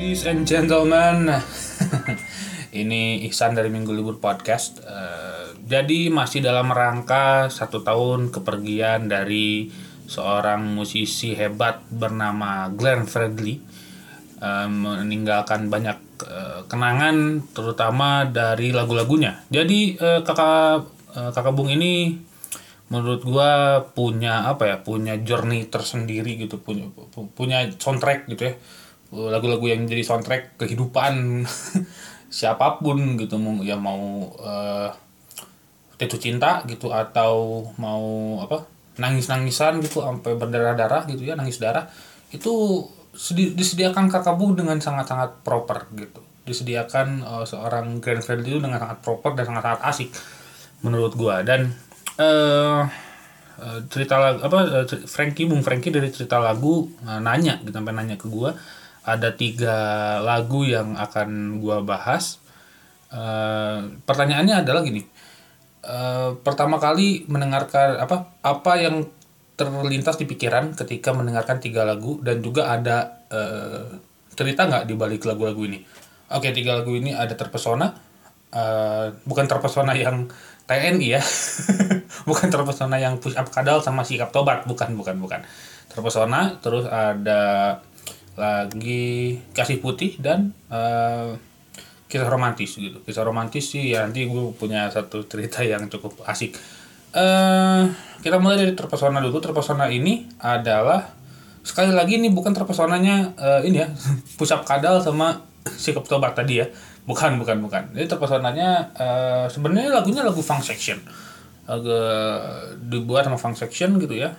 Ladies and gentlemen, ini Ihsan dari Minggu Libur Podcast. Eh, jadi masih dalam rangka satu tahun kepergian dari seorang musisi hebat bernama Glenn Fredly, eh, meninggalkan banyak eh, kenangan, terutama dari lagu-lagunya. Jadi eh, kakak eh, kakak Bung ini menurut gua punya apa ya punya journey tersendiri gitu punya pu- punya soundtrack gitu ya lagu-lagu yang jadi soundtrack kehidupan siapa pun gitu mau ya mau eh jatuh cinta gitu atau mau apa nangis-nangisan gitu sampai berdarah-darah gitu ya nangis darah itu sedi- disediakan kakak bu dengan sangat-sangat proper gitu. Disediakan eh, seorang Grand Fredly itu dengan sangat proper dan sangat-sangat asik menurut gua. Dan eh, cerita lagu apa Frankie Bung Frankie dari cerita lagu eh, nanya gitu sampai nanya ke gua ada tiga lagu yang akan gua bahas. Eh, pertanyaannya adalah gini. Eh, pertama kali mendengarkan apa apa yang terlintas di pikiran ketika mendengarkan tiga lagu dan juga ada eh, cerita nggak di balik lagu-lagu ini? Oke tiga lagu ini ada terpesona. Eh, bukan terpesona yang TNI ya. Bukan terpesona yang push up kadal sama sikap tobat bukan bukan bukan. Terpesona terus ada lagi kasih putih dan eh, kisah romantis gitu. Kisah romantis sih ya nanti gue punya satu cerita yang cukup asik. Eh kita mulai dari terpesona dulu. Terpesona ini adalah sekali lagi ini bukan terpesonanya eh, ini ya push up kadal sama sikap tobat tadi ya. Bukan bukan bukan. Ini terpesonanya eh, sebenarnya lagunya lagu funk section. Lagu dibuat sama funk section gitu ya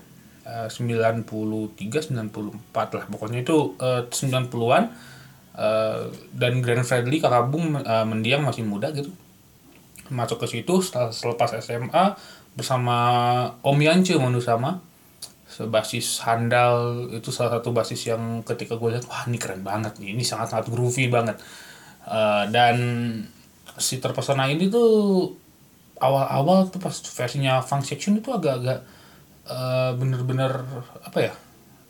93 94 lah. Pokoknya itu eh, 90-an Eh, dan Grand Fredly kakak Bung eh, mendiang masih muda gitu. Masuk ke situ setelah selepas SMA bersama Om Yance sama sebasis handal itu salah satu basis yang ketika gue lihat wah ini keren banget nih ini sangat sangat groovy banget. Eh, dan si terpesona ini tuh awal-awal tuh pas versinya funk section itu agak-agak eh, bener-bener apa ya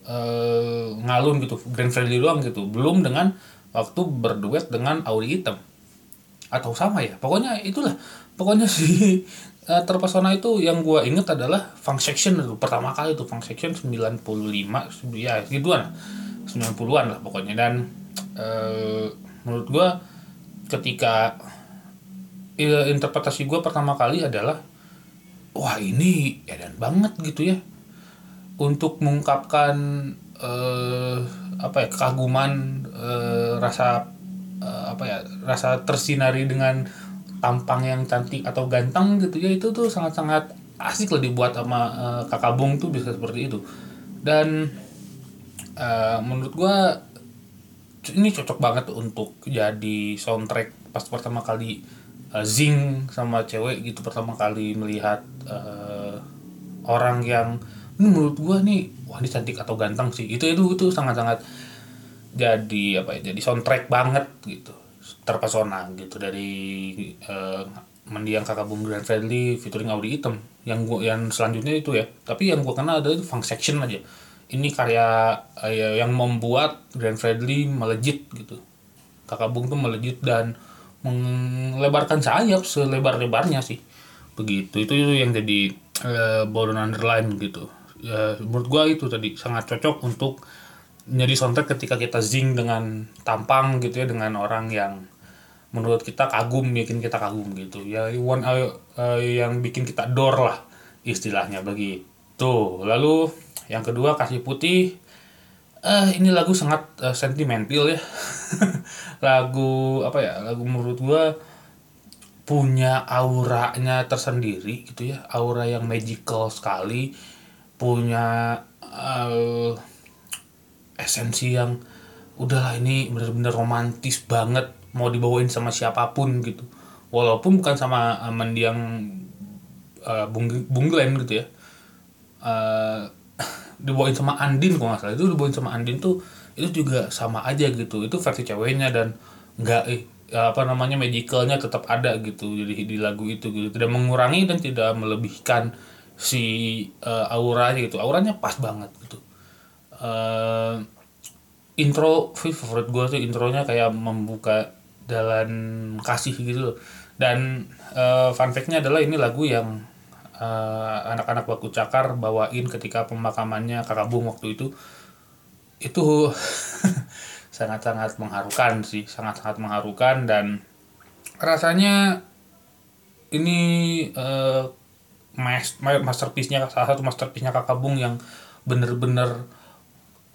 eh, ngalun gitu Grand Fredly doang gitu. Belum dengan waktu berduet dengan Auri Hitam. Atau sama ya pokoknya itulah. Pokoknya si eh, terpesona itu yang gua inget adalah funk section itu pertama kali itu funk section 95 ya gituan 90-an lah pokoknya. Dan eh, menurut gua ketika interpretasi gua pertama kali adalah wah ini edan banget gitu ya. Untuk mengungkapkan eh, apa ya kekaguman eh, rasa eh, apa ya rasa tersinari dengan tampang yang cantik atau ganteng gitu ya itu tuh sangat-sangat asik lah dibuat sama eh, kakak Bung tuh bisa seperti itu. Dan eh, menurut gua ini cocok banget untuk jadi soundtrack pas pertama kali eh, zing sama cewek gitu pertama kali melihat eh, orang yang ini menurut gua nih wah ini cantik atau ganteng sih. Itu itu itu sangat sangat jadi apa ya jadi soundtrack banget gitu. Terpesona gitu dari eh, mendiang kakak bung Grand Fredly featuring Audi Item. Yang gua yang selanjutnya itu ya. Tapi yang gua kenal adalah funk section aja. Ini karya ya, yang membuat Grand Fredly melejit gitu. Kakak bung tuh melejit dan melebarkan sayap selebar-lebarnya sih. Begitu itu itu yang jadi eh, born underline gitu. Ya menurut gua itu tadi sangat cocok untuk menjadi soundtrack ketika kita zing dengan tampang gitu ya dengan orang yang menurut kita kagum bikin kita kagum gitu. Ya one eh, eh, yang bikin kita dor lah istilahnya. Begitu. Lalu yang kedua kasih putih. Eh ini lagu sangat eh, sentimental ya. Lagu apa ya lagu menurut gua punya auranya tersendiri gitu ya aura yang magical sekali punya eh, esensi yang udahlah ini bener-bener romantis banget mau dibawain sama siapa pun gitu. Walaupun bukan sama eh, mendiang eh, Bung, Bung Glenn gitu ya. Eh, dibawain sama Andin kalau nggak salah. Itu dibawain sama Andin tuh itu juga sama aja gitu. Itu versi ceweknya dan nggak eh, apa namanya magicalnya tetap ada gitu jadi di lagu itu gitu. Tidak mengurangi dan tidak melebihkan si eh, auranya gitu. Auranya pas banget gitu. Eh, intro favorit gue tuh intronya kayak membuka jalan kasih gitu dan uh, fun fact-nya adalah ini lagu yang uh, anak-anak baku cakar bawain ketika pemakamannya kakak bung waktu itu. Itu sangat-sangat mengharukan sih sangat-sangat mengharukan dan rasanya ini uh, masterpiece-nya salah satu masterpiece-nya kakak bung yang bener-bener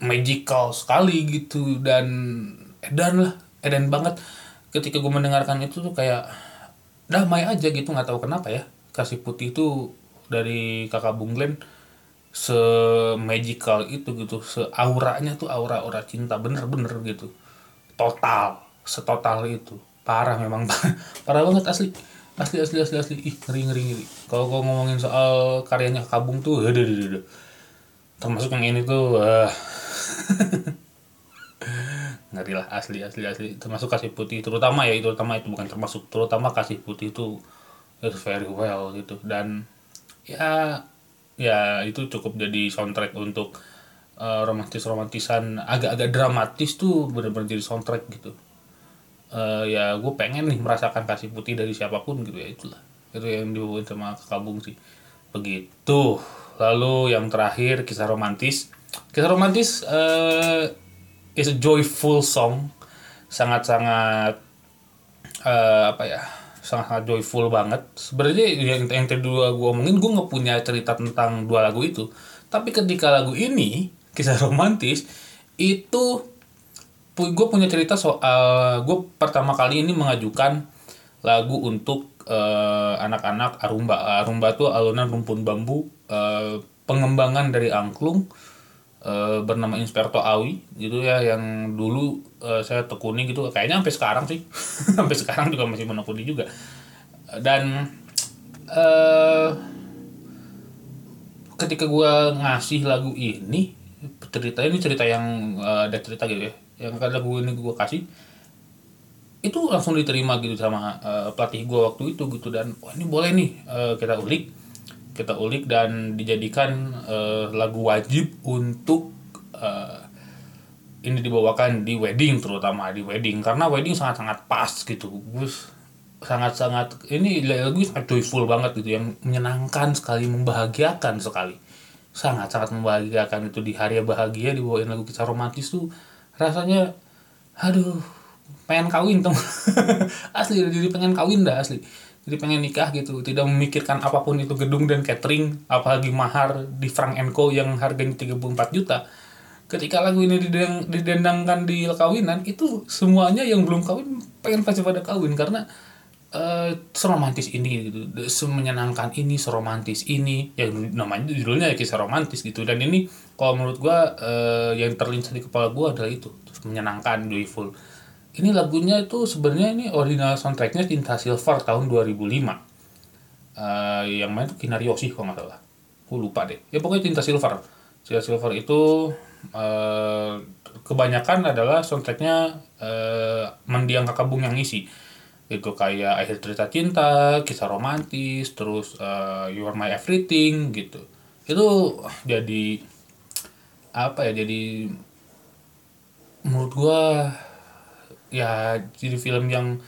magical sekali gitu dan edan lah edan banget. Ketika gue mendengarkan itu tuh kayak damai aja gitu nggak tahu kenapa ya. Kasih putih itu dari kakak Bung Glenn se magical itu gitu se auranya tuh aura aura cinta bener-bener gitu. Total setotal itu. Parah memang parah banget asli. Asli asli asli asli. Ih ngeri ngeri ngeri. Kalau kau ngomongin soal karyanya kabung tuh ada ada termasuk yang ini tuh uh, ngeri lah asli asli asli. Termasuk kasih putih terutama ya itu terutama itu bukan termasuk terutama kasih putih itu it's very well gitu. Dan ya ya itu cukup jadi soundtrack untuk uh, romantis romantisan agak-agak dramatis tuh bener-bener jadi soundtrack gitu. Uh, ya gue pengen nih merasakan kasih putih dari siapa pun gitu ya itulah. Itu yang dibawain sama kabung sih. Begitu. Lalu yang terakhir kisah romantis. Kisah romantis uh, is a joyful song. Sangat-sangat uh, apa ya sangat-sangat joyful banget. Sebenarnya yang yang tadi dua gue omongin gue nggak punya cerita tentang dua lagu itu. Tapi ketika lagu ini kisah romantis itu gue punya cerita soal gue pertama kali ini mengajukan lagu untuk uh, anak-anak Arumba. Arumba tuh alunan rumpun bambu uh, pengembangan dari angklung uh, bernama Inspektor Awi gitu ya yang dulu uh, saya tekuni gitu. Kayaknya sampai sekarang sih. Sampai sekarang juga masih menekuni juga. Dan uh, ketika gue ngasih lagu ini cerita ini cerita yang uh, ada cerita gitu ya yang lagu ini gue kasih itu langsung diterima gitu sama uh, pelatih gue waktu itu gitu. Dan wah ini boleh nih uh, kita ulik kita ulik dan dijadikan uh, lagu wajib untuk uh, ini dibawakan di wedding terutama di wedding. Karena wedding sangat-sangat pas gitu gus. Sangat-sangat ini lagu sangat joyful banget gitu yang menyenangkan sekali membahagiakan sekali. Sangat-sangat membahagiakan itu di hari bahagia dibawain lagu kisah romantis tuh rasanya aduh pengen kawin tuh asli jadi pengen kawin dah asli. Jadi pengen nikah gitu tidak memikirkan apa pun itu gedung dan catering apalagi mahar di Frank Co yang harganya 34 juta. Ketika lagu ini didendang, didendangkan di kawinan itu semuanya yang belum kawin pengen pasti pada kawin karena uh, seromantis ini gitu. Semenyenangkan ini seromantis ini yang namanya judulnya ya kisah romantis gitu. Dan ini kalau menurut gua uh, yang terlintas di kepala gua adalah itu menyenangkan joyful ini lagunya itu sebenarnya ini original soundtracknya Cinta Silver tahun 2005 uh, eh, yang main tuh Kinaryoshi kalau nggak salah. Aku lupa deh. Ya pokoknya Cinta Silver. Cinta Silver itu uh, kebanyakan adalah soundtracknya uh, mendiang kakabung yang ngisi. Itu kayak akhir cerita cinta kisah romantis terus uh, you are my everything gitu. Itu jadi apa ya jadi menurut gua ya jadi film yang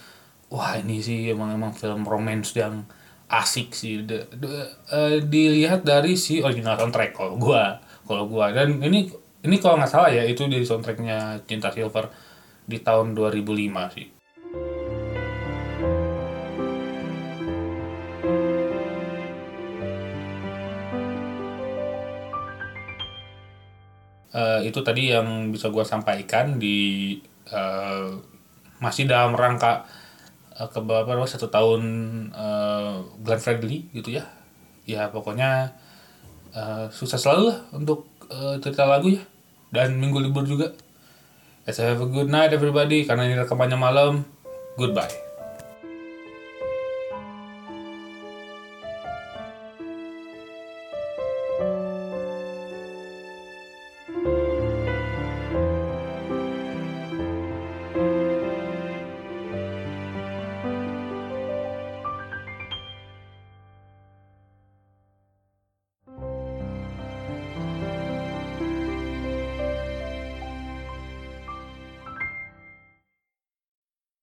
wah ini sih emang emang film romance yang asik sih. De, de, uh, dilihat dari si original soundtrack kalau gua kalau gua. Dan ini ini kalau nggak salah ya itu dari soundtracknya Cinta Silver di tahun 2005 sih. Uh, itu tadi yang bisa gue sampaikan di uh, masih dalam rangka uh, ke berapa satu tahun uh, Glenn Fredly gitu ya. Ya pokoknya uh, sukses selalu lah untuk uh, cerita lagu ya. Dan minggu libur juga. Let's have a good night everybody. Karena ini rekamannya malam goodbye